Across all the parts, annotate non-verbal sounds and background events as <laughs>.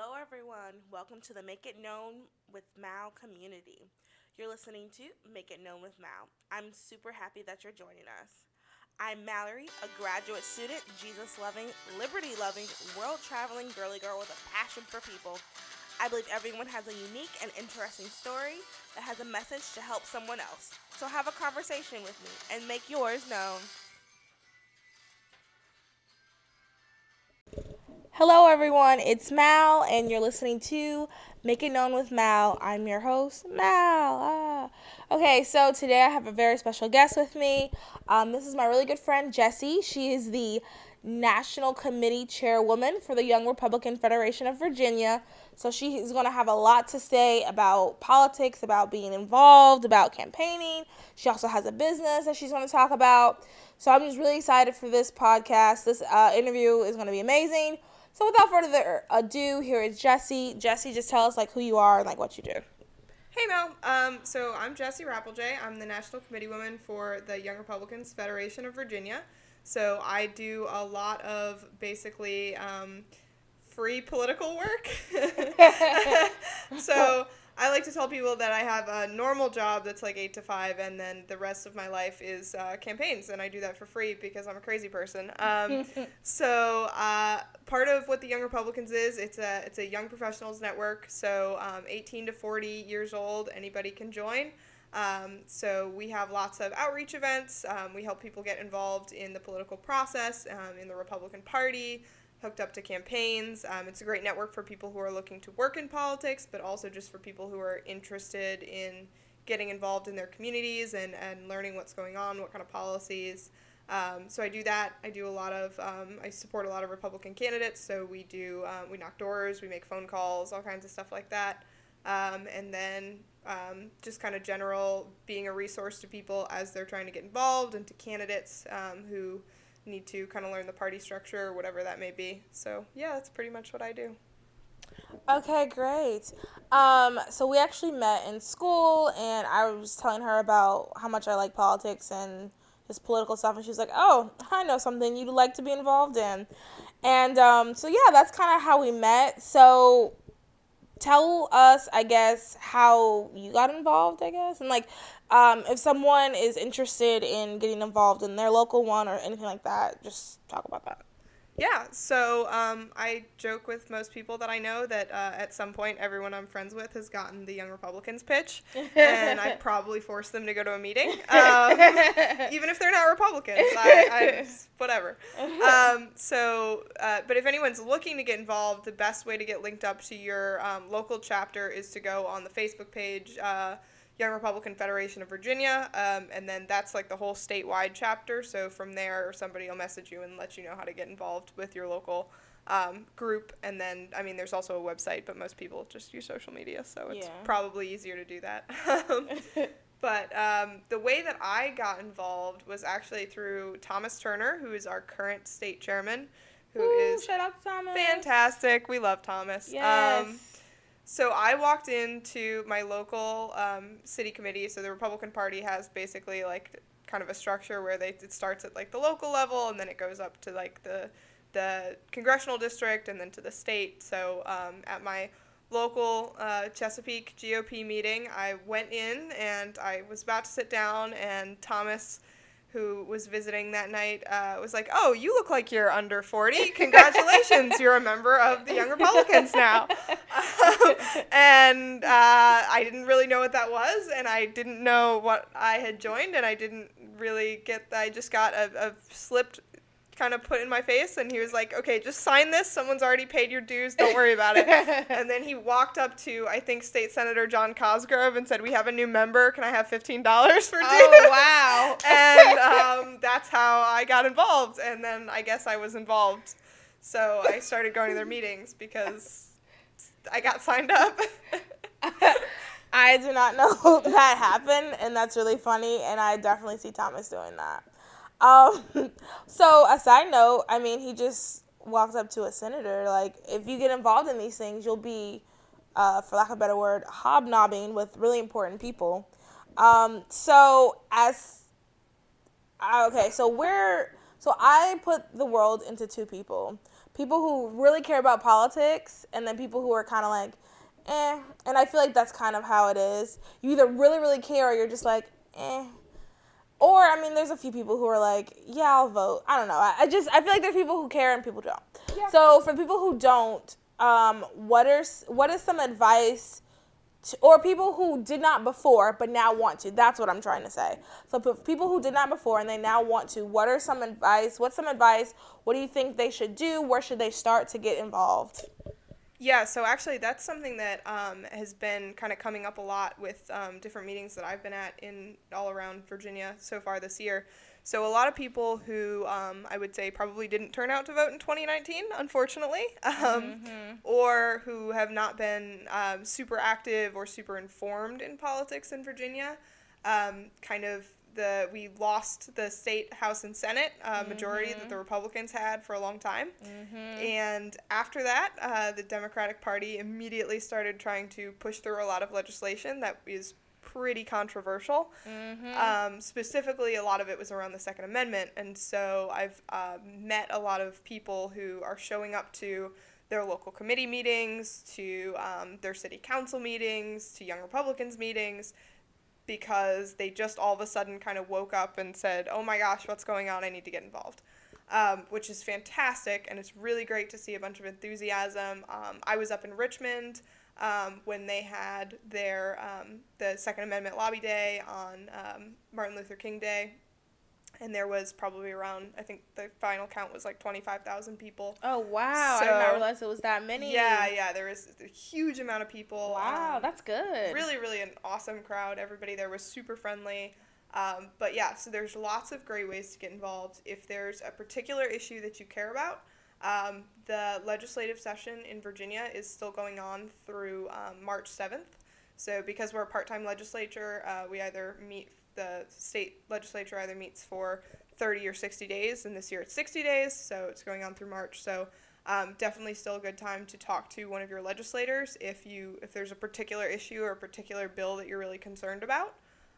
Hello, everyone. Welcome to the Make It Known with Mal community. You're listening to Make It Known with Mal. I'm super happy that you're joining us. I'm Mallory, a graduate student, Jesus loving, liberty loving, world traveling girly girl with a passion for people. I believe everyone has a unique and interesting story that has a message to help someone else. So have a conversation with me and make yours known. Hello, everyone. It's Mal, and you're listening to Make It Known with Mal. I'm your host, Mal. Ah. Okay, so today I have a very special guest with me. Um, this is my really good friend, Jessie. She is the National Committee Chairwoman for the Young Republican Federation of Virginia. So she is going to have a lot to say about politics, about being involved, about campaigning. She also has a business that she's going to talk about. So I'm just really excited for this podcast. This uh, interview is going to be amazing. So without further ado, here is Jesse. Jesse, just tell us like who you are and like what you do. Hey Mel. Um, so I'm Jessie Rappeljay. I'm the National Committee Woman for the Young Republicans Federation of Virginia. So I do a lot of basically um, free political work. <laughs> <laughs> so I like to tell people that I have a normal job that's like eight to five, and then the rest of my life is uh, campaigns, and I do that for free because I'm a crazy person. Um, <laughs> so uh, part of what the Young Republicans is, it's a it's a young professionals network. So um, 18 to 40 years old, anybody can join. Um, so we have lots of outreach events. Um, we help people get involved in the political process, um, in the Republican Party hooked up to campaigns. Um, it's a great network for people who are looking to work in politics, but also just for people who are interested in getting involved in their communities and, and learning what's going on, what kind of policies. Um, so I do that. I do a lot of, um, I support a lot of Republican candidates. So we do, um, we knock doors, we make phone calls, all kinds of stuff like that. Um, and then um, just kind of general being a resource to people as they're trying to get involved and to candidates who need to kind of learn the party structure or whatever that may be. So, yeah, that's pretty much what I do. Okay, great. Um, so we actually met in school, and I was telling her about how much I like politics and just political stuff, and she was like, "Oh, I know something you'd like to be involved in," and um, so yeah, that's kind of how we met. So tell us, I guess, how you got involved, I guess, and like um, if someone is interested in getting involved in their local one or anything like that, just talk about that. Yeah, so um, I joke with most people that I know that uh, at some point everyone I'm friends with has gotten the Young Republicans pitch, and I <laughs> probably forced them to go to a meeting, <laughs> um, even if they're not Republicans. I, I whatever. Um, so, uh, but if anyone's looking to get involved, the best way to get linked up to your um, local chapter is to go on the Facebook page. Uh, Young Republican Federation of Virginia, um, and then that's like the whole statewide chapter. So from there, somebody will message you and let you know how to get involved with your local um, group. And then, I mean, there's also a website, but most people just use social media, so it's yeah. probably easier to do that. <laughs> but um, the way that I got involved was actually through Thomas Turner, who is our current state chairman. Who Ooh, is shout out Thomas. fantastic. We love Thomas. Yes. So I walked into my local um, city committee. So the Republican Party has basically like kind of a structure where they it starts at like the local level and then it goes up to like the the congressional district and then to the state. So um, at my local uh, Chesapeake GOP meeting, I went in and I was about to sit down and Thomas who was visiting that night uh, was like, "Oh, you look like you're under 40. Congratulations, you're a member of the Young Republicans now." <laughs> and uh, I didn't really know what that was, and I didn't know what I had joined, and I didn't really get. I just got a, a slipped kind of put in my face and he was like, "Okay, just sign this. Someone's already paid your dues. Don't worry about it." <laughs> and then he walked up to I think State Senator John Cosgrove and said, "We have a new member. Can I have fifteen dollars for dues?" Oh wow! <laughs> and um, that's how I got involved. And then I guess I was involved, so I started going to their meetings because I got signed up. <laughs> I do not know that happened, and that's really funny. And I definitely see Thomas doing that. Um, <laughs> so a side note, I mean, he just walked up to a senator. Like, if you get involved in these things, you'll be, uh, for lack of a better word, hobnobbing with really important people. Um, so as, okay, so we're, so I put the world into two people people who really care about politics, and then people who are kind of like, eh. And I feel like that's kind of how it is. You either really, really care, or you're just like, eh. Or I mean, there's a few people who are like, yeah, I'll vote. I don't know. I, I just I feel like there's people who care and people don't. Yeah. So for people who don't, um, what are what is some advice? To, or people who did not before but now want to. That's what I'm trying to say. So for people who did not before and they now want to, what are some advice? What's some advice? What do you think they should do? Where should they start to get involved? Yeah, so actually, that's something that um, has been kind of coming up a lot with um, different meetings that I've been at in all around Virginia so far this year. So a lot of people who um, I would say probably didn't turn out to vote in 2019, unfortunately, <laughs> um, or who have not been um, super active or super informed in politics in Virginia, um, kind of the we lost the state house and senate uh, majority that the republicans had for a long time. And after that uh, the democratic party immediately started trying to push through a lot of legislation that is pretty controversial. Um, specifically a lot of it was around the second amendment. And so i've uh, met a lot of people who are showing up to their local committee meetings to um, their city council meetings to young republicans meetings because they just all of a sudden kind of woke up and said, "Oh my gosh, what's going on? I need to get involved," um, which is fantastic, and it's really great to see a bunch of enthusiasm. Um, I was up in Richmond um, when they had their um, the Second Amendment lobby day on um, Martin Luther King Day, and there was probably around I think the final count was like twenty five thousand people. Oh wow! I did not realize it was that many. Yeah, yeah, there was a huge amount of people. Wow, um, that's good. really really an awesome crowd everybody there was super friendly um, but yeah so there's lots of great ways to get involved if there's a particular issue that you care about um, the legislative session in virginia is still going on through um, march 7th so because we're a part-time legislature uh, we either meet the state legislature either meets for 30 or 60 days and this year it's 60 days so it's going on through march. So um, definitely still a good time to talk to one of your legislators if you if there's a particular issue or a particular bill that you're really concerned about.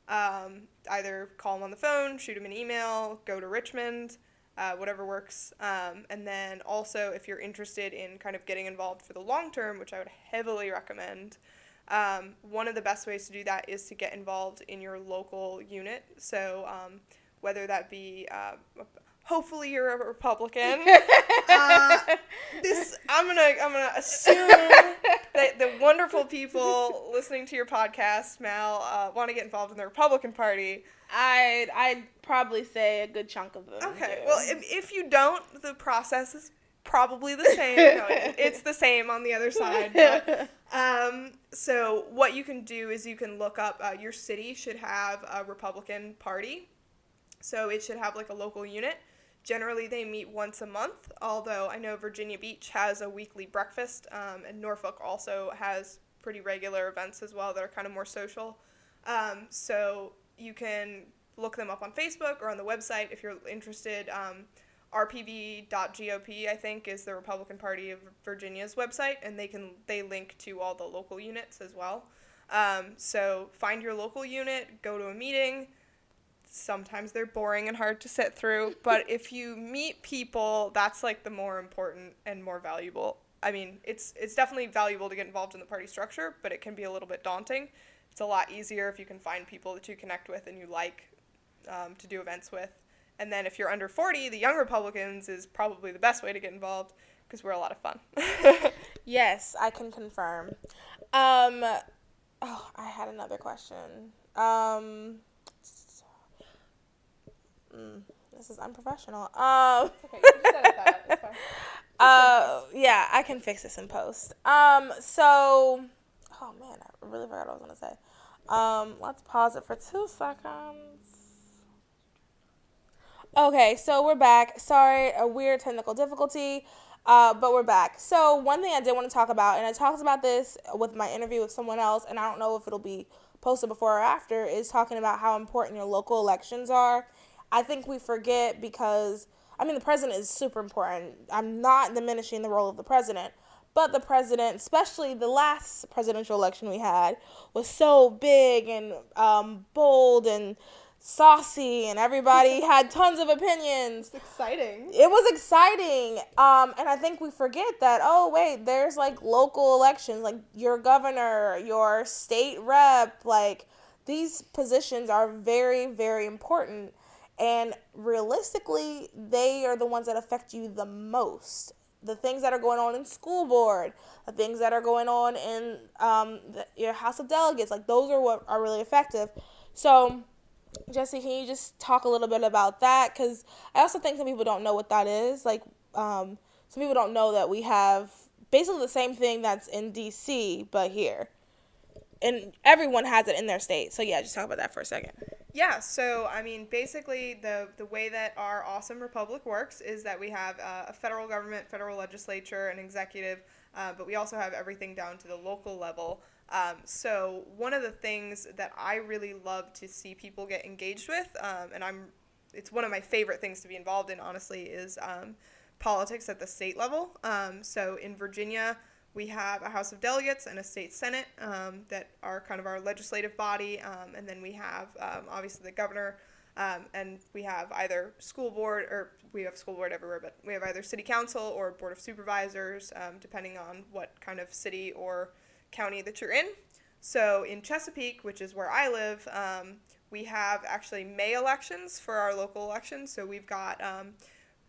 Um, either call them on the phone shoot them an email go to richmond uh, whatever works. Um, and then also if you're interested in kind of getting involved for the long term which i would heavily recommend um, one of the best ways to do that is to get involved in your local unit so um, whether that be uh, hopefully you're a republican <laughs> uh, this I'm gonna I'm gonna assume that the wonderful people listening to your podcast, Mal, uh, want to get involved in the Republican Party. I'd I'd probably say a good chunk of them. Okay, do. well if, if you don't, the process is probably the same. No, it- <laughs> it's the same on the other side. But, um, so what you can do is you can look up. Uh, your city should have a Republican Party, so it should have like a local unit. Generally, they meet once a month, although I know Virginia Beach has a weekly breakfast, um, and Norfolk also has pretty regular events as well that are kind of more social. Um, so you can look them up on Facebook or on the website if you're interested. Um, rpv.gop I think is the Republican Party of Virginia's website, and they can they link to all the local units as well. Um, so find your local unit, go to a meeting. Sometimes they're boring and hard to sit through, <laughs> but if you meet people, that's like the more important and more valuable. I mean, it's it's definitely valuable to get involved in the party structure, but it can be a little bit daunting. It's a lot easier if you can find people that you connect with and you like um, to do events with. And then if you're under 40, the Young Republicans is probably the best way to get involved because we're a lot of fun. <laughs> yes, I can confirm. Um, oh, I had another question. Um, mm, this is unprofessional. Um. <laughs> Uh, yeah, I can fix this in post. Um, so, oh man, I really forgot what I was gonna say. Um, let's pause it for two seconds. Okay, so we're back. Sorry, a weird technical difficulty, uh, but we're back. So one thing I did want to talk about, and I talked about this with my interview with someone else, and I don't know if it'll be posted before or after, is talking about how important your local elections are. I think we forget because I mean the president is super important. I'm not diminishing the role of the president, but the president, especially the last presidential election we had, was so big and um, bold and saucy and everybody <laughs> had tons of opinions. It's exciting. It was exciting. Um, and I think we forget that, oh, wait, there's like local elections, like your governor, your state rep, like these positions are very, very important. And realistically, they are the ones that affect you the most. The things that are going on in school board, the things that are going on in um, the, your House of Delegates, like those are what are really effective. So, Jesse, can you just talk a little bit about that? Because I also think some people don't know what that is. Like, um, some people don't know that we have basically the same thing that's in DC, but here. And everyone has it in their state. So, yeah, just talk about that for a second. Yeah, so I mean, basically, the the way that our awesome republic works is that we have uh, a federal government, federal legislature, an executive, uh, but we also have everything down to the local level. Um, so one of the things that I really love to see people get engaged with, um, and I'm, it's one of my favorite things to be involved in, honestly, is um, politics at the state level. Um, so in Virginia, we have a House of Delegates and a state Senate um, that are kind of our legislative body, um, and then we have obviously the governor. and we have either school board or we have school board everywhere, but we have either city council or board of supervisors, depending on what kind of city or county that you're in. So in Chesapeake, which is where I live, um, we have actually May elections for our local elections. So we've got um,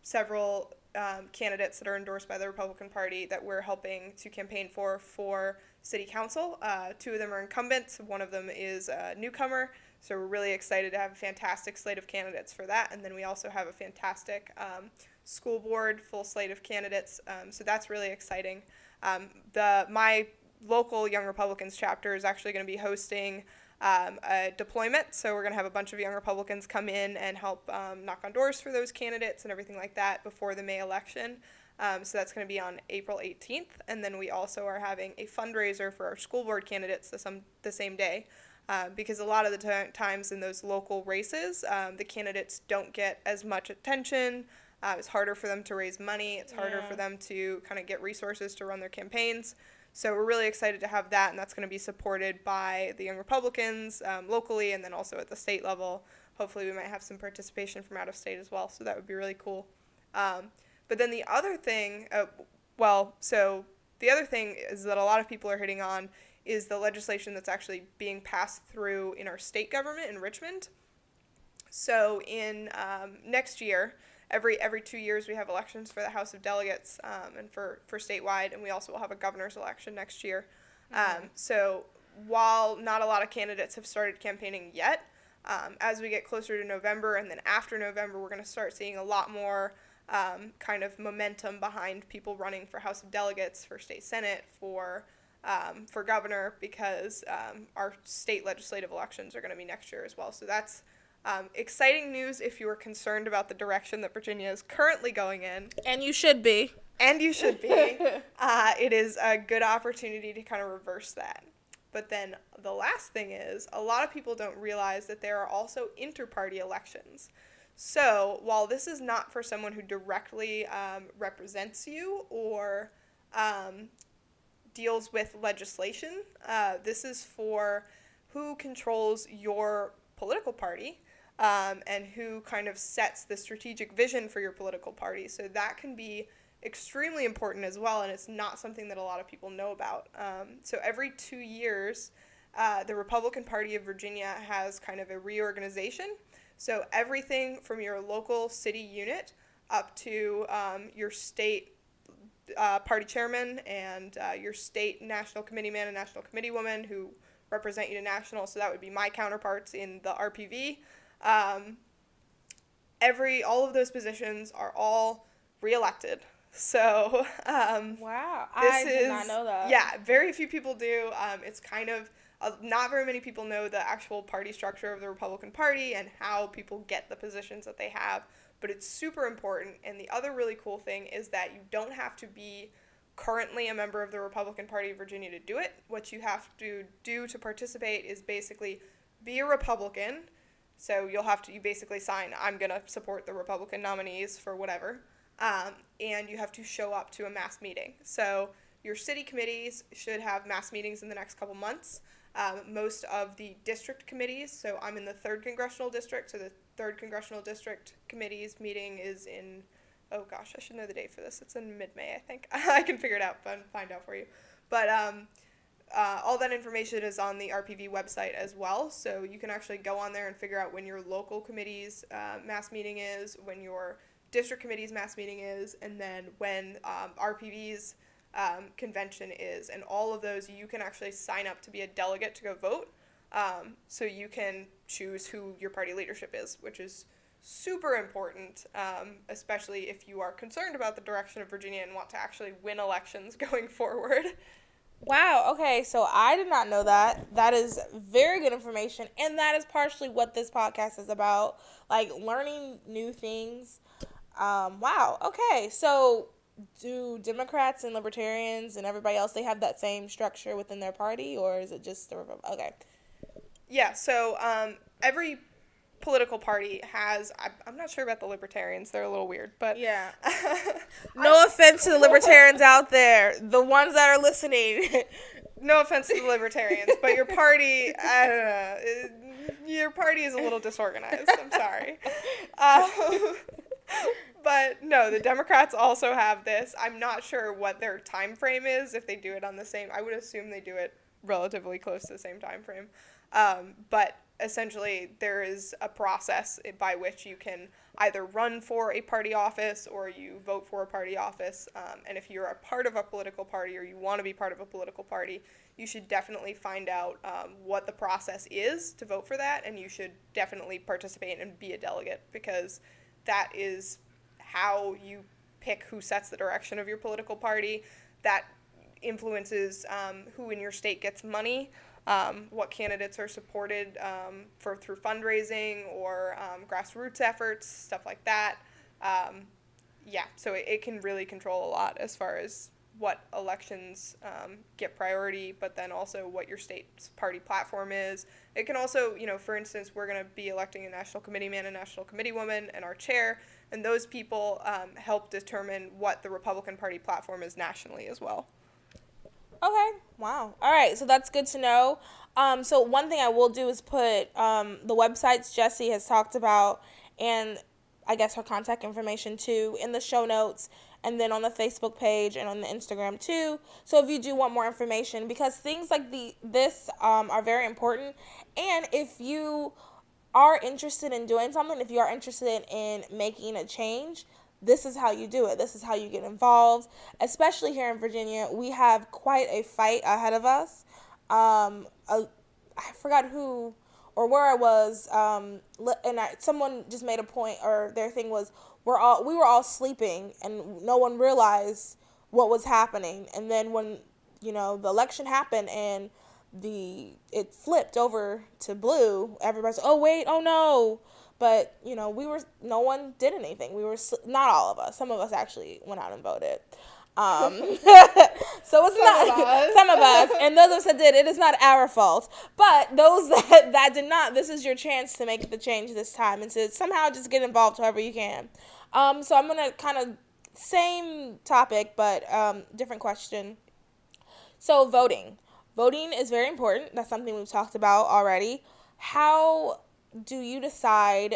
several um, candidates that are endorsed by the Republican Party that we're helping to campaign for for city council. Uh, two of them are incumbents. One of them is a newcomer. So we're really excited to have a fantastic slate of candidates for that. And then we also have a fantastic um, school board full slate of candidates. Um, so that's really exciting. Um, the my local Young Republicans chapter is actually going to be hosting um, a deployment. So we're going to have a bunch of Young Republicans come in and help um, knock on doors for those candidates and everything like that before the May election. Um, so that's going to be on April 18th. And then we also are having a fundraiser for our school board candidates the, some, the same day. Uh, because a lot of the t- times in those local races, um, the candidates don't get as much attention. Uh, it's harder for them to raise money. It's harder yeah. for them to kind of get resources to run their campaigns. So we're really excited to have that, and that's going to be supported by the Young Republicans um, locally and then also at the state level. Hopefully, we might have some participation from out of state as well, so that would be really cool. Um, but then the other thing, uh, well, so the other thing is that a lot of people are hitting on is the legislation that's actually being passed through in our state government in Richmond. So in um, next year, every every two years we have elections for the House of Delegates um, and for for statewide, and we also will have a governor's election next year. Mm-hmm. Um, so while not a lot of candidates have started campaigning yet, um, as we get closer to November and then after November, we're going to start seeing a lot more um, kind of momentum behind people running for House of Delegates, for state senate, for um, for governor, because um, our state legislative elections are going to be next year as well. So that's um, exciting news if you are concerned about the direction that Virginia is currently going in. And you should be. And you should be. <laughs> uh, it is a good opportunity to kind of reverse that. But then the last thing is, a lot of people don't realize that there are also inter party elections. So while this is not for someone who directly um, represents you or um, deals with legislation, uh, this is for who controls your political party um, and who kind of sets the strategic vision for your political party. So that can be extremely important as well, and it's not something that a lot of people know about. Um, so every two years, uh, the Republican Party of Virginia has kind of a reorganization. So everything from your local city unit up to um, your state uh, party chairman and uh, your state national committee man and national committee woman who represent you to national. So that would be my counterparts in the RPV. Um, every all of those positions are all reelected. So um, wow, I did is, not know that. Yeah, very few people do. Um, it's kind of uh, not very many people know the actual party structure of the Republican Party and how people get the positions that they have. But it's super important. And the other really cool thing is that you don't have to be currently a member of the Republican Party of Virginia to do it. What you have to do to participate is basically be a Republican so you'll have to, you basically sign, I'm going to support the Republican nominees for whatever. Um, and you have to show up to a mass meeting. So your city committees should have mass meetings in the next couple months. um, most of the district committees. So I'm in the third congressional district. So the third congressional district committee's meeting is in. Oh gosh, I should know the date for this. It's in mid-May, I think. <laughs> I can figure it out, but find out for you. But um, uh, all that information is on the RPV website as well. So you can actually go on there and figure out when your local committee's uh, mass meeting is, when your district committee's mass meeting is, and then when um, RPV's um, convention is. And all of those, you can actually sign up to be a delegate to go vote. Um, so you can choose who your party leadership is, which is super important, um, especially if you are concerned about the direction of Virginia and want to actually win elections <laughs> going forward. Wow. Okay. So I did not know that. That is very good information. And that is partially what this podcast is about like learning new things. Um, wow. Okay. So do Democrats and Libertarians and everybody else they have that same structure within their party, or is it just the okay? Yeah. So um, every political party has. I'm not sure about the Libertarians; they're a little weird, but yeah. <laughs> no offense to the Libertarians out there, the ones that are listening. <laughs> no offense to the Libertarians, but your party, I don't know, your party is a little disorganized. I'm sorry. <laughs> Um, but no, the Democrats also have this. I'm not sure what their time frame is if they do it on the same. I would assume they do it relatively close to the same time frame. Um, but essentially, there is a process by which you can either run for a party office or you vote for a party office. Um, and if you're a part of a political party or you want to be part of a political party, you should definitely find out um, what the process is to vote for that, and you should definitely participate and be a delegate because that is how you pick who sets the direction of your political party. That influences um, who in your state gets money, um, what candidates are supported um, for through fundraising or um, grassroots efforts, stuff like that. Um, yeah, so it, it, can really control a lot as far as what elections um, get priority, but then also what your state's party platform is. It can also, you know, for instance, we're going to be electing a national committee man, a national committee woman, and our chair, and those people um, help determine what the Republican Party platform is nationally as well. Okay. Wow. All right. So that's good to know. Um, so one thing I will do is put um, the websites Jesse has talked about and I guess her contact information too in the show notes and then on the Facebook page and on the Instagram too. So if you do want more information, because things like the this um, are very important, and if you are interested in doing something, if you are interested in making a change, this is how you do it. This is how you get involved. Especially here in Virginia, we have quite a fight ahead of us. Um, a, I forgot who or where I was, um, and I, someone just made a point, or their thing was, we're all we were all sleeping, and no one realized what was happening. And then when you know the election happened and the it flipped over to blue, everybody's oh wait, oh no. But you know we were no one did anything. We were not all of us. Some of us actually went out and voted. Um, <laughs> so it's some not of <laughs> some of us, and those of us that did, it is not our fault. But those <laughs> that, that did not, this is your chance to make the change this time and to somehow just get involved however you can. Um, so I'm gonna kind of same topic, but um, different question. So voting, voting is very important. That's something we've talked about already. How do you decide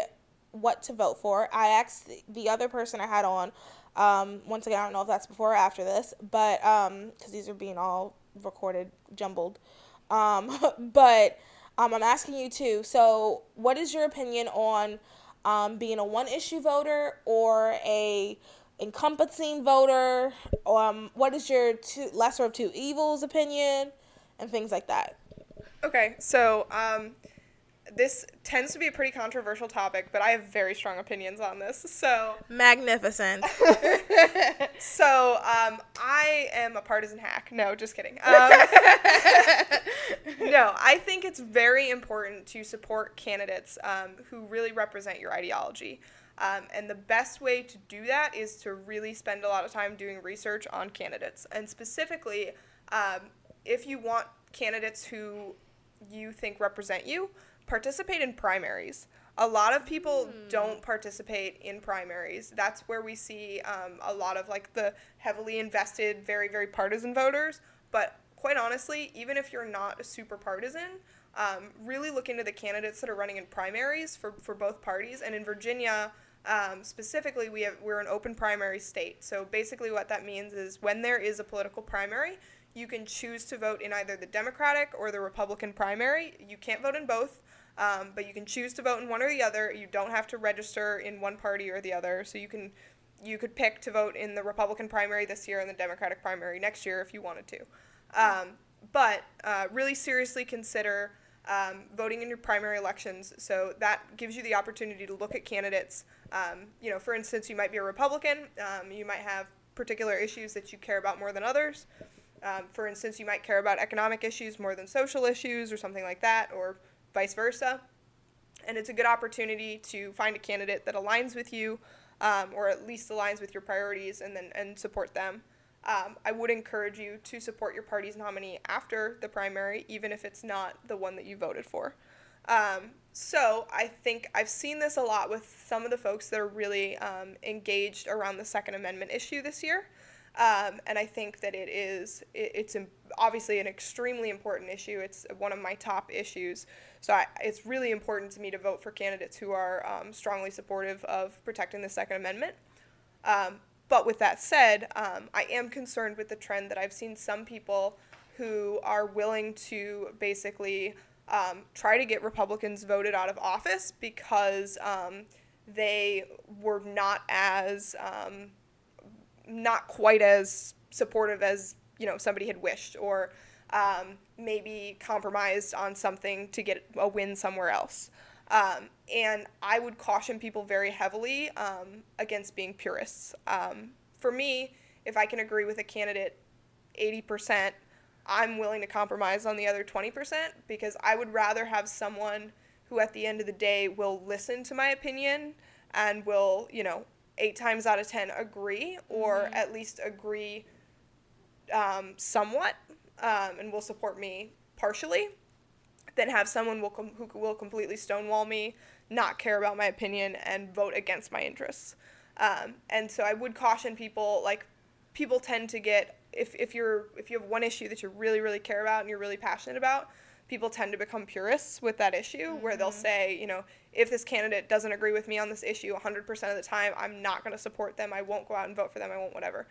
what to vote for? I asked the other person I had on um, once again, I don't know if that's before or after this, but because um, these are being all recorded, jumbled. Um, <laughs> but um, I'm asking you too. So, what is your opinion on um, being a one-issue voter or a encompassing voter? Um, what is your two, lesser of two evils opinion, and things like that? Okay, so this tends to be a pretty controversial topic, but I have very strong opinions on this. So magnificent. <laughs> <laughs> so um, I am a partisan hack. No, just kidding. Um, <laughs> no, I think it's very important to support candidates um, who really represent your ideology. Um, and the best way to do that is to really spend a lot of time doing research on candidates. And specifically, um, if you want candidates who you think represent you, participate in primaries. A lot of people mm. don't participate in primaries. That's where we see um, a lot of like the heavily invested, very, very partisan voters. But quite honestly, even if you're not a super partisan, um, really look into the candidates that are running in primaries for, for both parties. And in Virginia, um, specifically, we have we're an open primary state. So basically, what that means is when there is a political primary, you can choose to vote in either the Democratic or the Republican primary. You can't vote in both, um, but you can choose to vote in one or the other. You don't have to register in one party or the other. So you can you could pick to vote in the Republican primary this year and the Democratic primary next year if you wanted to. Um, but uh, really seriously consider um, voting in your primary elections. So that gives you the opportunity to look at candidates. Um, you know, for instance, you might be a Republican. Um, you might have particular issues that you care about more than others. Um, for instance, you might care about economic issues more than social issues or something like that, or vice versa. And it's a good opportunity to find a candidate that aligns with you, um, or at least aligns with your priorities, and then and support them. Um, I would encourage you to support your party's nominee after the primary, even if it's not the one that you voted for. Um, so I think I've seen this a lot with some of the folks that are really um, engaged around the Second Amendment issue this year. Um, and I think that it is it, it's obviously an extremely important issue. It's one of my top issues. So I, it's really important to me to vote for candidates who are um, strongly supportive of protecting the Second Amendment. Um, but with that said, um, I am concerned with the trend that I've seen some people who are willing to basically um, try to get Republicans voted out of office because um, they were not as um, not quite as supportive as you know somebody had wished or um, maybe compromised on something to get a win somewhere else. Um, and I would caution people very heavily um, against being purists. Um, for me, if I can agree with a candidate 80%, I'm willing to compromise on the other 20% because I would rather have someone who at the end of the day will listen to my opinion and will, you know, eight times out of 10 agree or mm-hmm. at least agree um, somewhat um, and will support me partially than have someone will com- who will completely stonewall me, not care about my opinion, and vote against my interests. Um, and so I would caution people like people tend to get if, if you're if you have one issue that you really really care about and you're really passionate about people tend to become purists with that issue mm-hmm. where they'll mm-hmm. say you know if this candidate doesn't agree with me on this issue 100% of the time i'm not going to support them i won't go out and vote for them i won't whatever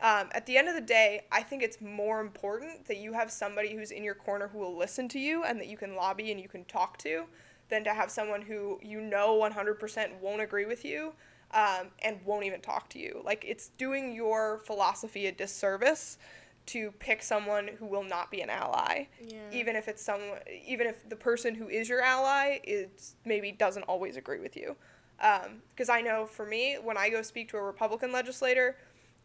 um, at the end of the day, I think it's more important that you have somebody who's in your corner who will listen to you and that you can lobby and you can talk to than to have someone who you know 100% won't agree with you um, and won't even talk to you. Like, it's doing your philosophy a disservice to pick someone who will not be an ally yeah. even if it's someone even if the person who is your ally is maybe doesn't always agree with you because um, i know for me when i go speak to a republican legislator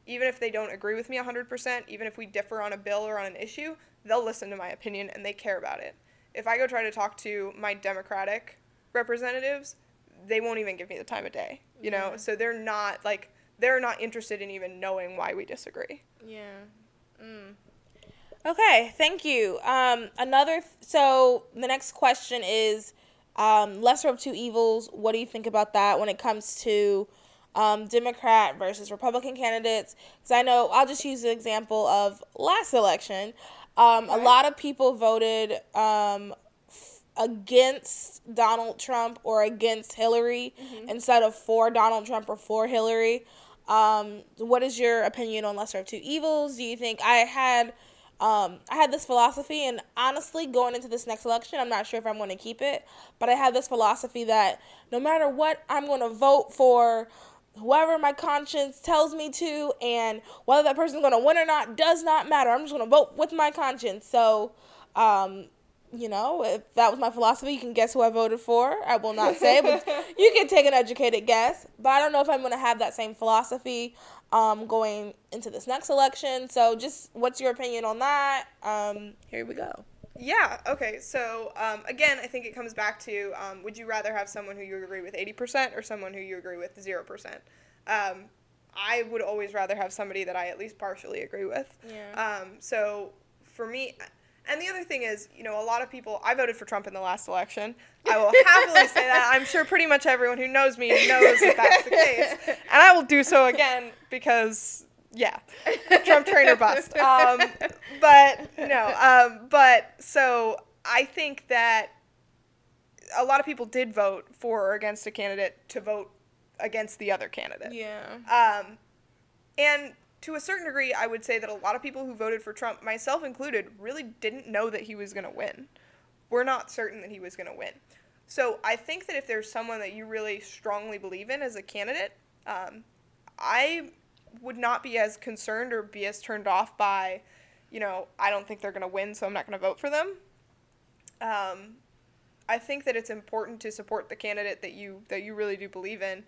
even if they don't agree with me 100%, even if we differ on a bill or on an issue, they'll listen to my opinion and they care about it. If I go try to talk to my Democratic representatives, they won't even give me the time of day, you know? So they're not like they're not interested in even knowing why we disagree. Yeah. Mm. Okay, thank you. Um, another, th- so the next question is um, lesser of two evils. What do you think about that when it comes to um, Democrat versus Republican candidates. Because I know I'll just use the example of last election. Um, right. A lot of people voted um, f- against Donald Trump or against Hillary mm-hmm. instead of for Donald Trump or for Hillary. Um, what is your opinion on lesser of two evils? Do you think I had um, I had this philosophy, and honestly, going into this next election, I'm not sure if I'm going to keep it, but I had this philosophy that no matter what, I'm going to vote for whoever my conscience tells me to, and whether that person's going to win or not does not matter. I'm just going to vote with my conscience. So, um, you know, if that was my philosophy, you can guess who I voted for. I will not say, but <laughs> you can take an educated guess. But I don't know if I'm going to have that same philosophy um, going into this next election. So, just what's your opinion on that? Um, here we go. Yeah. Okay. So um, again, I think it comes back to um, would you rather have someone who you agree with eighty percent or someone who you agree with zero percent? Um, I would always rather have somebody that I at least partially agree with. Yeah. Um, so for me, and the other thing is, you know, a lot of people. I voted for Trump in the last election. I will happily say that. I'm sure pretty much everyone who knows me knows that that's the case, <laughs> and I will do so again because yeah, Trump trainer bust. <laughs> Um, but no, um, but so I think that a lot of people did vote for or against a candidate to vote against the other candidate. Yeah. Um, and to a certain degree, I would say that a lot of people who voted for Trump, myself included, really didn't know that he was going to win. We're not certain that he was going to win. So I think that if there's someone that you really strongly believe in as a candidate, um, I would not be as concerned or be as turned off by, you know, I don't think they're going to win, so I'm not going to vote for them. Um, I think that it's important to support the candidate that you that you really do believe in.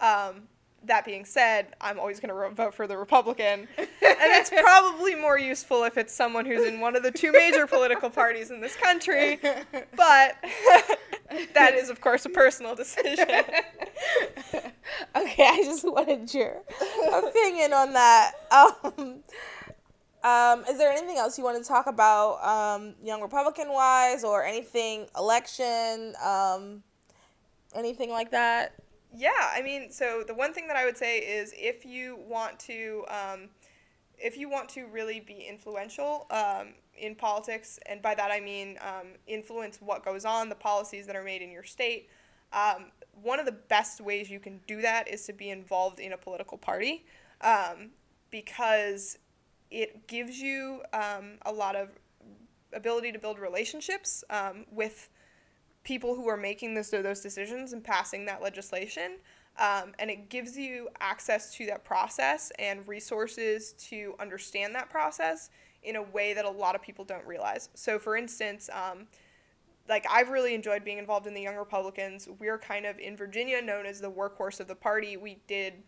Um, that being said, I'm always going to vote for the Republican, and it's <laughs> probably more useful if it's someone who's in one of the two major political parties in this country. But <laughs> that is, of course, a personal decision. <laughs> <laughs> okay, I just wanted your opinion on that. Um, um, is there anything else you want to talk about, um, young Republican wise, or anything election, um, anything like that? Yeah, I mean, so the one thing that I would say is if you want to, um, if you want to really be influential um, in politics, and by that I mean um, influence what goes on, the policies that are made in your state. Um, one of the best ways you can do that is to be involved in a political party, um, because it gives you um, a lot of ability to build relationships with people who are making this, those decisions and passing that legislation. Um, and it gives you access to that process and resources to understand that process in a way that a lot of people don't realize. So, for instance, um, like I've really enjoyed being involved in the Young Republicans. We're kind of in Virginia known as the workhorse of the party. We did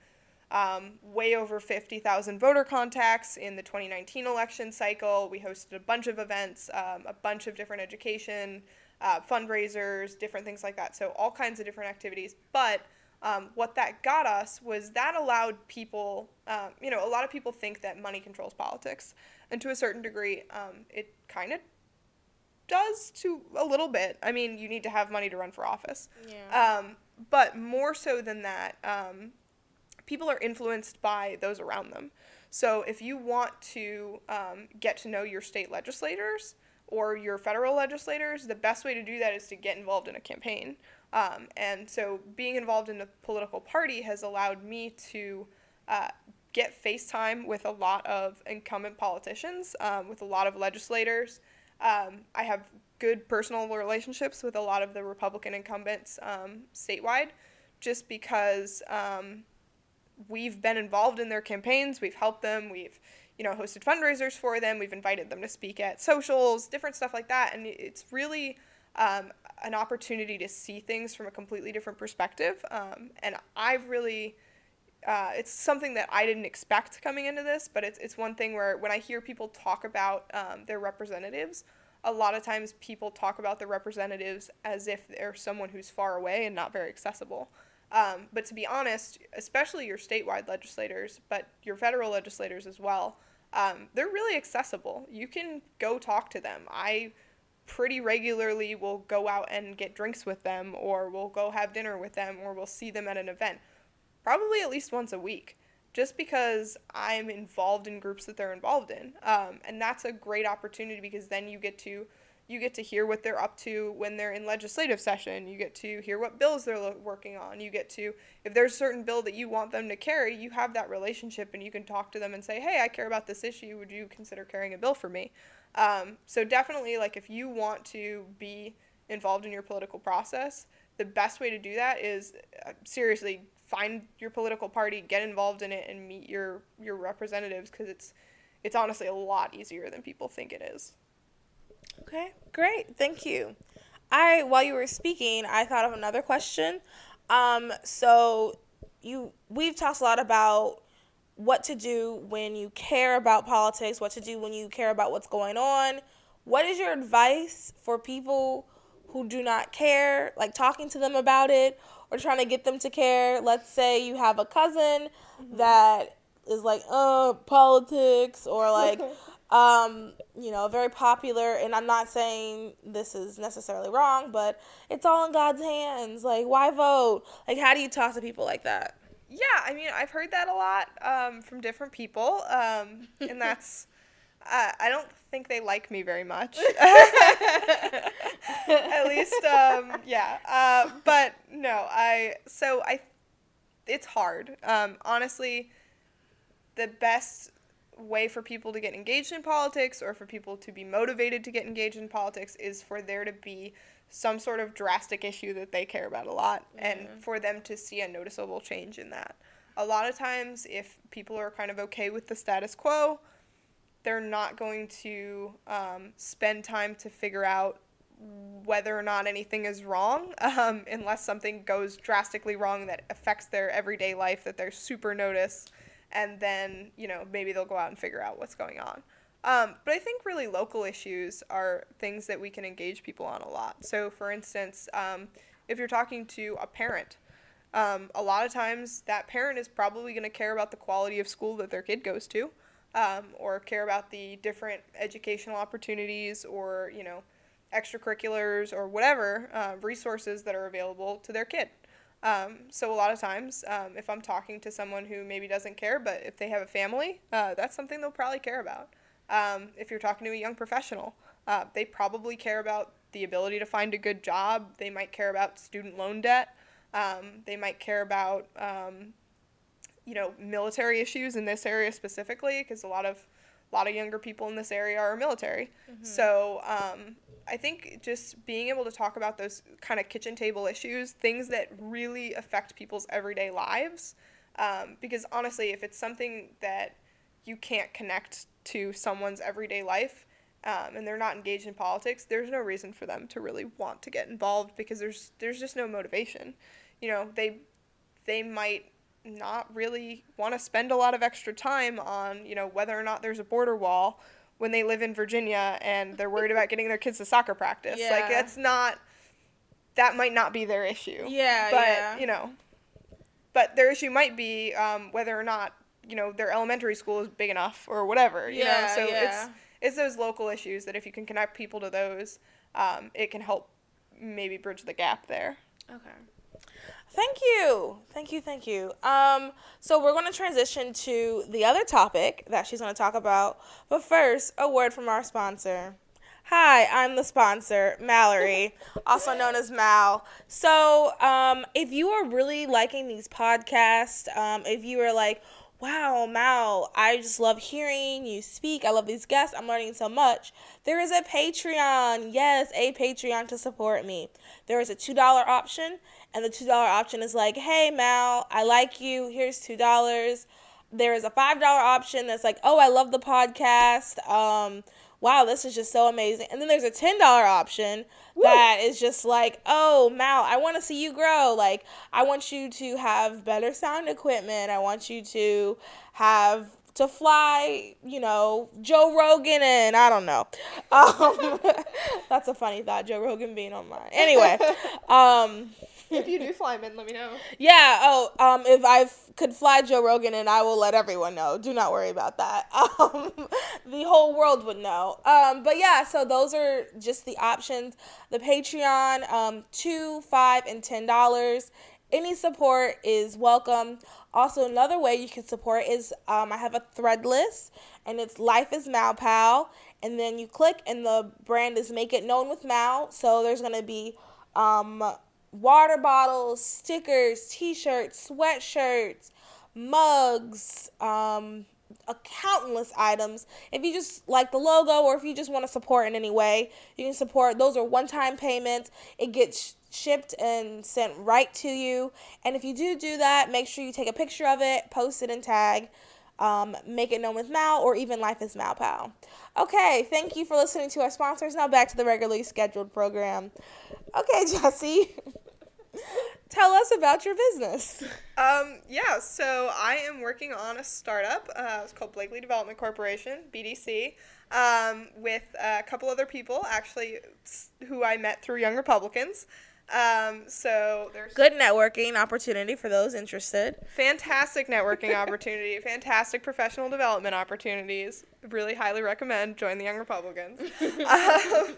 um, way over 50,000 voter contacts in the 2019 election cycle. We hosted a bunch of events, um, a bunch of different education uh, fundraisers, different things like that. So all kinds of different activities. But um, what that got us was that allowed people, um, you know, a lot of people think that money controls politics, and to a certain degree, um, it kind of does to a little bit. I mean, you need to have money to run for office. Yeah. Um, but more so than that, um, people are influenced by those around them. So if you want to um, get to know your state legislators, or your federal legislators, the best way to do that is to get involved in a campaign. Um, and so being involved in a political party has allowed me to uh, get FaceTime with a lot of incumbent politicians, um, with a lot of legislators. Um, I have good personal relationships with a lot of the Republican incumbents um, statewide just because um, we've been involved in their campaigns, we've helped them, we've you know, hosted fundraisers for them. We've invited them to speak at socials, different stuff like that. And it's really um, an opportunity to see things from a completely different perspective. Um, and I've really, uh, it's something that I didn't expect coming into this, but it's, it's one thing where when I hear people talk about um, their representatives, a lot of times people talk about their representatives as if they're someone who's far away and not very accessible. Um, but to be honest, especially your statewide legislators, but your federal legislators as well, um, they're really accessible. You can go talk to them. I pretty regularly will go out and get drinks with them, or we'll go have dinner with them, or we'll see them at an event, probably at least once a week, just because I'm involved in groups that they're involved in. Um, and that's a great opportunity because then you get to you get to hear what they're up to when they're in legislative session. You get to hear what bills they're working on. You get to, if there's a certain bill that you want them to carry, you have that relationship and you can talk to them and say, hey, I care about this issue. Would you consider carrying a bill for me? Um, so definitely, like, if you want to be involved in your political process, the best way to do that is uh, seriously find your political party, get involved in it, and meet your your representatives because it's it's honestly a lot easier than people think it is. Okay, great. Thank you. I while you were speaking, I thought of another question. Um, so you we've talked a lot about what to do when you care about politics, what to do when you care about what's going on. What is your advice for people who do not care, like talking to them about it or trying to get them to care? Let's say you have a cousin mm-hmm. that is like, "Uh, politics," or like <laughs> um, you know, very popular. And I'm not saying this is necessarily wrong, but it's all in God's hands. Like, why vote? Like, how do you talk to people like that? yeah, I mean, I've heard that a lot um, from different people, um, and <laughs> that's. Uh, I don't think they like me very much. <laughs> At least, um, yeah. Uh, but no, I. So I. It's hard. Um, honestly, the best way for people to get engaged in politics or for people to be motivated to get engaged in politics is for there to be some sort of drastic issue that they care about a lot and for them to see a noticeable change in that. A lot of times, if people are kind of okay with the status quo, they're not going to um, spend time to figure out whether or not anything is wrong um, unless something goes drastically wrong that affects their everyday life that they're super notice and then you know maybe they'll go out and figure out what's going on. Um, but i think really local issues are things that we can engage people on a lot. So for instance um, if you're talking to a parent um, a lot of times that parent is probably going to care about the quality of school that their kid goes to um, or care about the different educational opportunities or you know extracurriculars or whatever uh, resources that are available to their kid. Um, so a lot of times um, if i'm talking to someone who maybe doesn't care but if they have a family uh, that's something they'll probably care about. Um, if you're talking to a young professional uh, they probably care about the ability to find a good job. They might care about student loan debt. Um, they might care about um, you know military issues in this area specifically because a lot of a lot of younger people in this area are military. So um, i think just being able to talk about those kind of kitchen table issues things that really affect people's everyday lives um, because honestly if it's something that you can't connect to someone's everyday life um, and they're not engaged in politics there's no reason for them to really want to get involved because there's there's just no motivation. You know they they might not really want to spend a lot of extra time on, you know, whether or not there's a border wall when they live in Virginia and they're worried about getting their kids to soccer practice. Yeah. Like that's not that might not be their issue. Yeah, but yeah. you know, but their issue might be um, whether or not you know their elementary school is big enough or whatever. You Yeah, know, so yeah. it's it's those local issues that if you can connect people to those, um, it can help maybe bridge the gap there. Okay. Thank you. Thank you. Thank you. Um, so we're going to transition to the other topic that she's going to talk about. But first, a word from our sponsor. Hi, I'm the sponsor, Mallory, <laughs> also known as Mal. So, um, if you are really liking these podcasts, um, if you are like, wow, Mal, I just love hearing you speak. I love these guests. I'm learning so much. There is a Patreon. Yes, a Patreon to support me. There is a $2 option, and the $2 option is like, hey, Mal, I like you. Here's $2. There is a $5 option that's like, oh, I love the podcast. Um, wow, this is just so amazing. And then there's a $10 option that is just like, oh, Mal, I want to see you grow. Like, I want you to have better sound equipment. I want you to have to fly, you know, Joe Rogan and I don't know. Um, <laughs> that's a funny thought, Joe Rogan being on mine. Anyway, <laughs> um, if you do fly him in, let me know. yeah. Oh, um, if I could fly Joe Rogan, and I will let everyone know. Do not worry about that. <laughs> Um, the whole world would know. Um, but yeah. So those are just the options. The Patreon, um, two, five, and ten dollars. Any support is welcome. Also, another way you can support is um, I have a Threadless, and it's Life is Malpal. And then you click, and the brand is Make It Known with Mal. So there's gonna be um, water bottles, stickers, t-shirts, sweatshirts, mugs, um, countless items. If you just like the logo or if you just want to support in any way, you can support. Those are one-time payments. It gets shipped and sent right to you. And if you do do that, make sure you take a picture of it, post it and tag um, Make It Known with Mal, or even Life is Mal Pal. Okay, thank you for listening to our sponsors. Now back to the regularly scheduled program. Okay, <laughs> Jesse, <laughs> tell us about your business. Um, yeah, so I am working on a startup. Uh, it's called Blakely Development Corporation, BDC, um, with a couple other people, actually, who I met through Young Republicans. Um, so there's Good networking opportunity for those interested. fantastic networking opportunity, <laughs> fantastic professional development opportunities. Really highly recommend join the Young Republicans. <laughs> um,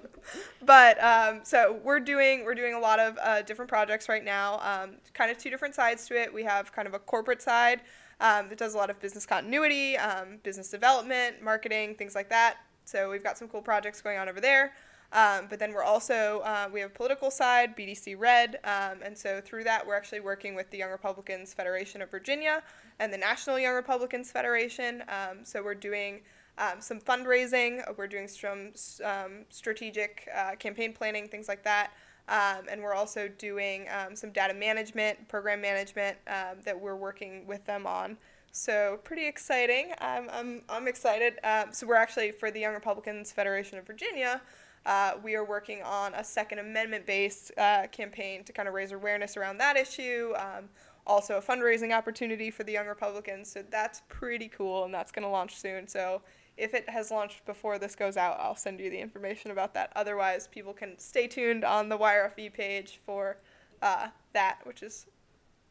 but um, so we're doing we're doing a lot of uh, different projects right now. Um, kind of two different sides to it. We have kind of a corporate side um, that does a lot of business continuity, um, business development, marketing, things like that. So we've got some cool projects going on over there. Um, but then we're also uh, we have a political side, BDC Red, um, and so through that we're actually working with the Young Republicans Federation of Virginia and the National Young Republicans Federation. Um, so we're doing um, some fundraising, we're doing some um, strategic uh, campaign planning, things like that. Um, and we're also doing some data management, program management that we're working with them on. So pretty exciting. I'm, I'm, I'm excited. So we're actually for the Young Republicans Federation of Virginia. Uh, we are working on a Second Amendment based uh, campaign to kind of raise awareness around that issue. Um, also, a fundraising opportunity for the Young Republicans. So that's pretty cool, and that's going to launch soon. So if it has launched before this goes out, I'll send you the information about that. Otherwise, people can stay tuned on the YRFV page for uh, that, which is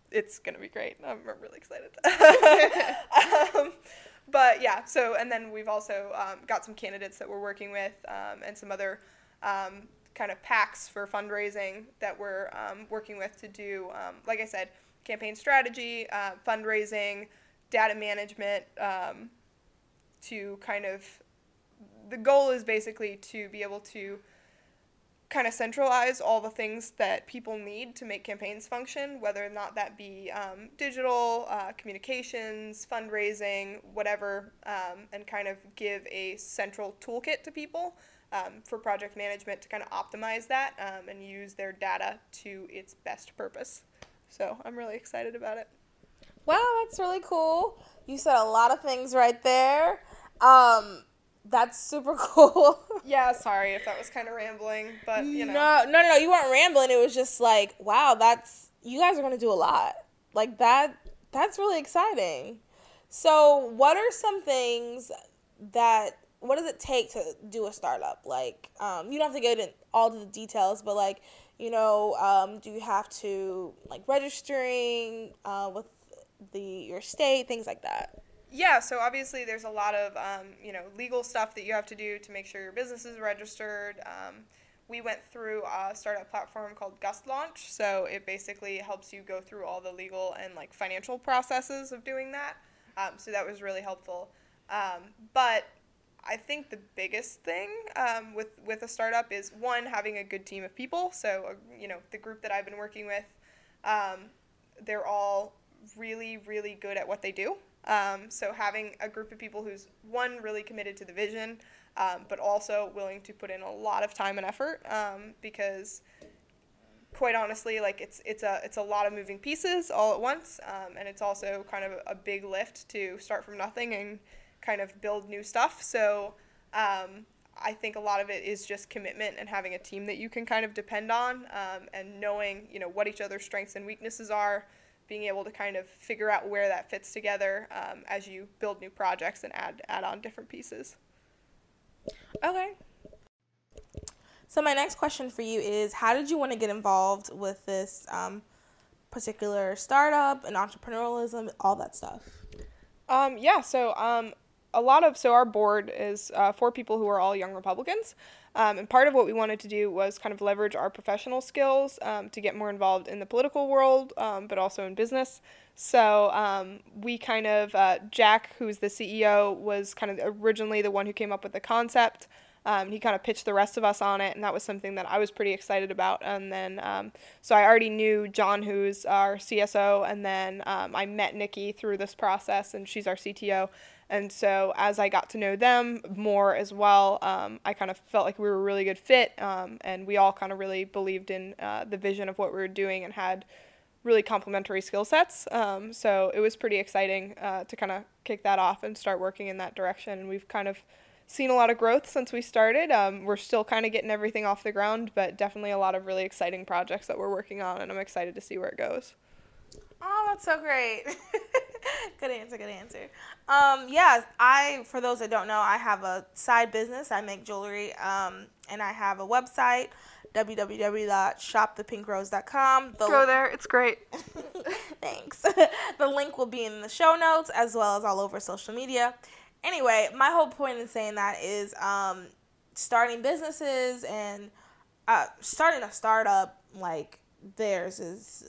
it's gonna be great. I'm, really excited. <laughs> um, but yeah, so and then we've also um, got some candidates that we're working with um, and some other um, kind of PACs for fundraising that we're um, working with to do, um, like I said, campaign strategy, uh, fundraising, data management, um, to kind of the goal is basically to be able to kind of centralize all the things that people need to make campaigns function, whether or not that be um, digital, uh, communications, fundraising, whatever, um, and kind of give a central toolkit to people um, for project management to kind of optimize that um, and use their data to its best purpose. So I'm really excited about it. Wow, that's really cool. You said a lot of things right there. Um, that's super <laughs> cool. Yeah, sorry if that was kind of rambling, but you know. No, no, no, you weren't rambling. It was just like, wow, that's you guys are gonna do a lot. Like that. That's really exciting. So, what are some things that what does it take to do a startup? Like, um, you don't have to get into all the details, but like, you know, um, do you have to like registering uh, with the your state, things like that? Yeah, so obviously there's a lot of um, you know legal stuff that you have to do to make sure your business is registered. Um, we went through a startup platform called Gust Launch, so it basically helps you go through all the legal and like financial processes of doing that. Um, so that was really helpful. Um, but I think the biggest thing um, with with a startup is one having a good team of people. So uh, you know the group that I've been working with, um, they're all really really good at what they do. Um, so having a group of people who's one really committed to the vision, um, but also willing to put in a lot of time and effort um, because quite honestly like it's it's a it's a lot of moving pieces all at once um, and it's also kind of a big lift to start from nothing and kind of build new stuff. So um, I think a lot of it is just commitment and having a team that you can kind of depend on um, and knowing you know what each other's strengths and weaknesses are being able to kind of figure out where that fits together um, as you build new projects and add add on different pieces. Okay. So my next question for you is, how did you want to get involved with this um, particular startup and entrepreneurialism, all that stuff? Um, yeah, so um, a lot of so our board is uh, four people who are all young Republicans, um, and part of what we wanted to do was kind of leverage our professional skills um, to get more involved in the political world, um, but also in business. So um, we kind of uh, Jack, who's the CEO, was kind of originally the one who came up with the concept. Um, he kind of pitched the rest of us on it, and that was something that I was pretty excited about. And then, um, so I already knew John, who's our CSO, and then um, I met Nikki through this process, and she's our CTO. And so, as I got to know them more as well, um, I kind of felt like we were a really good fit, um, and we all kind of really believed in uh, the vision of what we were doing and had really complementary skill sets. Um, so it was pretty exciting uh, to kind of kick that off and start working in that direction. And we've kind of seen a lot of growth since we started. Um, we're still kind of getting everything off the ground, but definitely a lot of really exciting projects that we're working on, and I'm excited to see where it goes. Oh, that's so great. <laughs> good answer, good answer. Um, yeah, I, for those that don't know, I have a side business. I make jewelry, um, and I have a website, www.shopthepinkrose.com. The Go there. It's great. <laughs> Thanks. <laughs> the link will be in the show notes as well as all over social media. Anyway, my whole point in saying that is um, starting businesses and uh, starting a startup like theirs is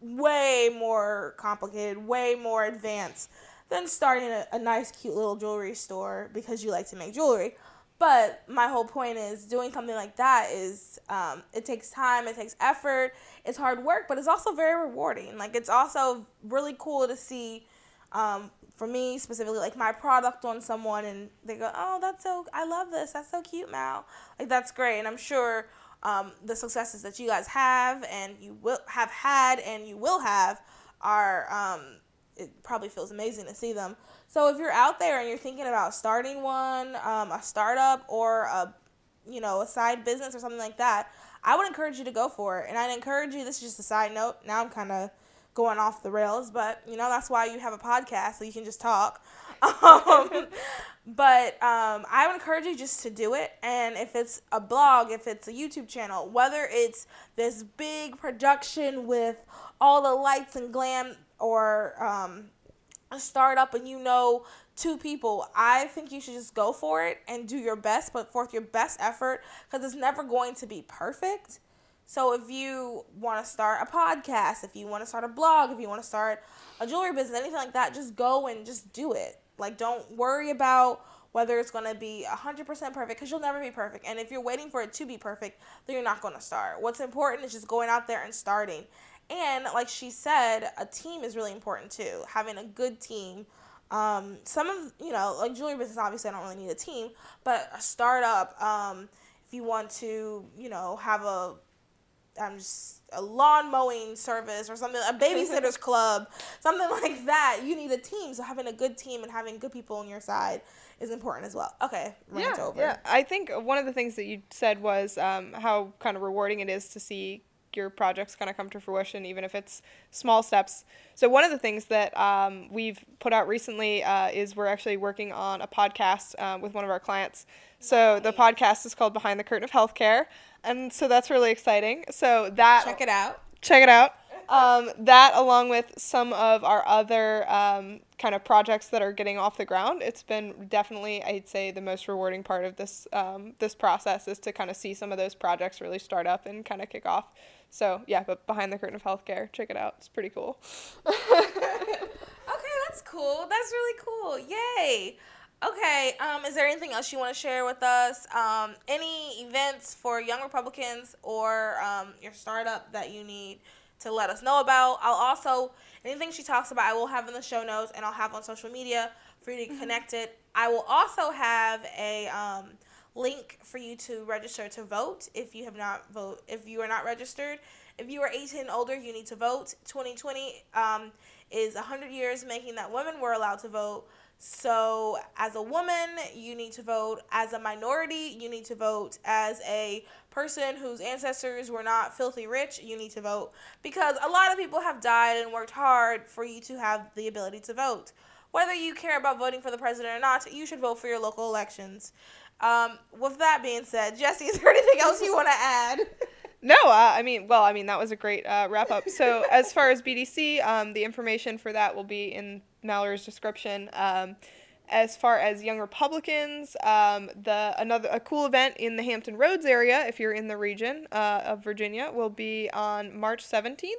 way more complicated, way more advanced than starting a, a nice, cute little jewelry store because you like to make jewelry. But my whole point is doing something like that is um, it takes time, it takes effort, it's hard work, but it's also very rewarding. Like it's also really cool to see, um, for me specifically, like my product on someone and they go, oh, that's so, I love this, that's so cute, Mal. Like that's great, and I'm sure um, the successes that you guys have and you will have had and you will have are um, it probably feels amazing to see them. So if you're out there and you're thinking about starting one, um, a startup or a you know a side business or something like that, I would encourage you to go for it. And I'd encourage you. This is just a side note. Now I'm kind of going off the rails, but you know that's why you have a podcast so you can just talk. <laughs> Um, but um, I would encourage you just to do it. And if it's a blog, if it's a YouTube channel, whether it's this big production with all the lights and glam, or um, a startup and you know two people, I think you should just go for it and do your best, put forth your best effort because it's never going to be perfect. So if you want to start a podcast, if you want to start a blog, if you want to start a jewelry business, anything like that, just go and just do it. Like don't worry about whether it's going to be 100% perfect because you'll never be perfect. And if you're waiting for it to be perfect, then you're not going to start. What's important is just going out there and starting. And like she said, a team is really important too. Having a good team. Um, some of you know, like jewelry business, obviously, I don't really need a team, but a startup. Um, if you want to, you know, have a um, just a lawn mowing service or something, a babysitters <laughs> club, something <laughs> like that. You need a team. So having a good team and having good people on your side is important as well. Okay, rant yeah, over. Yeah, I think one of the things that you said was um, how kind of rewarding it is to see your projects kind of come to fruition, even if it's small steps. So, one of the things that um, we've put out recently uh, is we're actually working on a podcast uh, with one of our clients. So, the podcast is called Behind the Curtain of Healthcare. And so that's really exciting. So, that. Check it out. Check it out. Um, that, along with some of our other um, kind of projects that are getting off the ground, it's been definitely, I'd say, the most rewarding part of this um, this process is to kind of see some of those projects really start up and kind of kick off. So yeah, but behind the curtain of healthcare, check it out. It's pretty cool. <laughs> <laughs> okay, that's cool. That's really cool. Yay. Okay, um, is there anything else you want to share with us? Um, any events for young Republicans or um, your startup that you need to let us know about? I'll also, anything she talks about, I will have in the show notes and I'll have on social media for you to mm-hmm. connect it. I will also have a um, link for you to register to vote if you have not vote if you are not registered. If you are 18 and older, you need to vote. 2020 um, is 100 years making that women were allowed to vote. So, as a woman, you need to vote. As a minority, you need to vote. As a person whose ancestors were not filthy rich, you need to vote. Because a lot of people have died and worked hard for you to have the ability to vote. Whether you care about voting for the president or not, you should vote for your local elections. Um, with that being said, Jesse, is there anything else you want to add? <laughs> No, uh, I mean, well, I mean, that was a great uh, wrap up. So, <laughs> as far as BDC, um, the information for that will be in Mallory's description. Um, as far as young Republicans, um, the another a cool event in the Hampton Roads area, if you're in the region uh, of Virginia, will be on March 17th.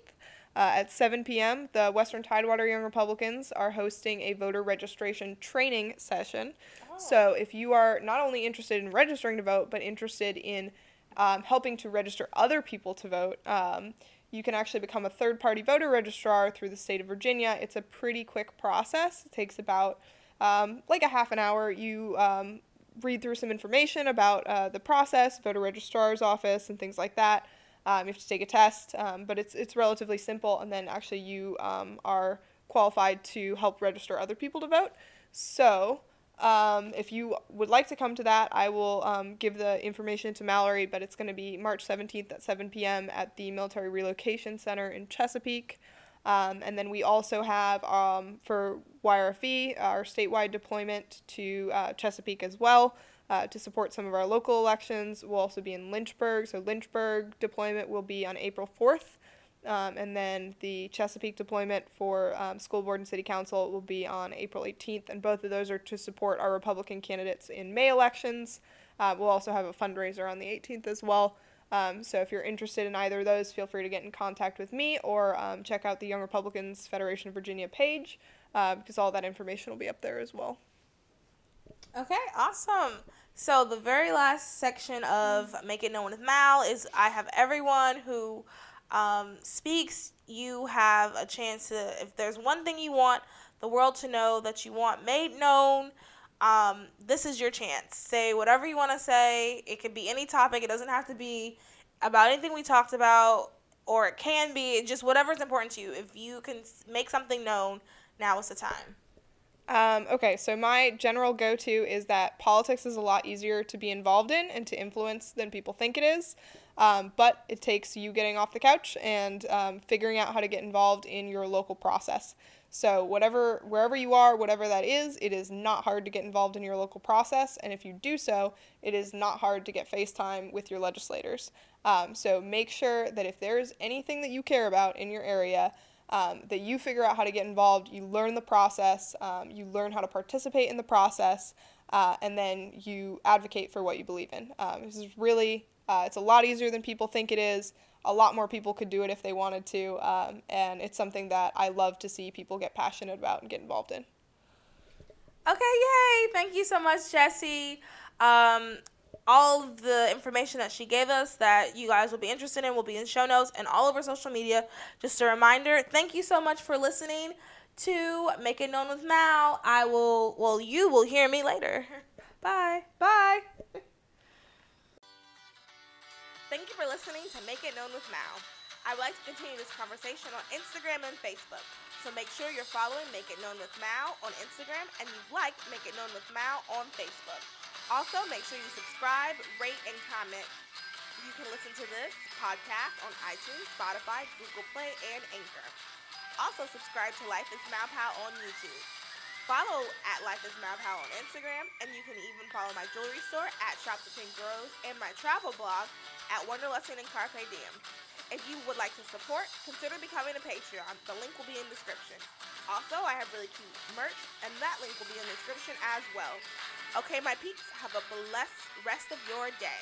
Uh, at 7 p.m., the Western Tidewater Young Republicans are hosting a voter registration training session. So if you are not only interested in registering to vote, but interested in um, helping to register other people to vote, um, you can actually become a third party voter registrar through the state of Virginia. It's a pretty quick process. It takes about um, like a half an hour. You um, read through some information about uh, the process, voter registrar's office, and things like that. Um, you have to take a test, um, but it's it's relatively simple, and then actually you are qualified to help register other people to vote. So um, if you would like to come to that, I will um, give the information to Mallory, but it's going to be March 17th at 7 p.m. at the Military Relocation Center in Chesapeake. Um, and then we also have um, for YRFV our statewide deployment to uh, Chesapeake as well. uh, to support some of our local elections. We'll also be in Lynchburg, so Lynchburg deployment will be on April 4th. Um, and then the Chesapeake deployment for um, school board and city council will be on April 18th, and both of those are to support our Republican candidates in May elections. Uh, we'll also have a fundraiser on the 18th as well. Um, so if you're interested in either of those, feel free to get in contact with me or um, check out the Young Republicans Federation of Virginia page uh, because all that information will be up there as well. Okay, awesome. So the very last section of Make It Known with Mal is I have everyone who um, speaks. You have a chance to, if there's one thing you want the world to know that you want made known, um, this is your chance. Say whatever you want to say. It could be any topic. It doesn't have to be about anything we talked about, or it can be just whatever's important to you. If you can make something known, now is the time. Um, okay, so my general go to is that politics is a lot easier to be involved in and to influence than people think it is. Um, but it takes you getting off the couch and um, figuring out how to get involved in your local process. So whatever, wherever you are, whatever that is, it is not hard to get involved in your local process, and if you do so, it is not hard to get FaceTime with your legislators. Um, so make sure that if there's anything that you care about in your area, um, that you figure out how to get involved, you learn the process, um, you learn how to participate in the process, uh, and then you advocate for what you believe in. Um, this is really, uh, it's a lot easier than people think it is a lot more people could do it if they wanted to. Um, and it's something that I love to see people get passionate about and get involved in. Okay, yay! Thank you so much, Jesse. Um, all of the information that she gave us that you guys will be interested in will be in show notes and all over social media. Just a reminder, thank you so much for listening to Make It Known with Mal. I will, well, you will hear me later. <laughs> Bye. Bye. Thank you for listening to Make It Known with Mal. I would like to continue this conversation on Instagram and Facebook. So make sure you're following Make It Known with Mal on Instagram and you like Make It Known with Mal on Facebook. Also, make sure you subscribe, rate, and comment. You can listen to this podcast on iTunes, Spotify, Google Play, and Anchor. Also, subscribe to Life is Malpal on YouTube. Follow at Life is Malpal on Instagram, and you can even follow my jewelry store at Shop the Pink Rose and my travel blog at Wanderlusting and Carpe Diem. If you would like to support, consider becoming a Patreon. The link will be in the description. Also, I have really cute merch, and that link will be in the description as well. Okay, my peeps, have a blessed rest of your day.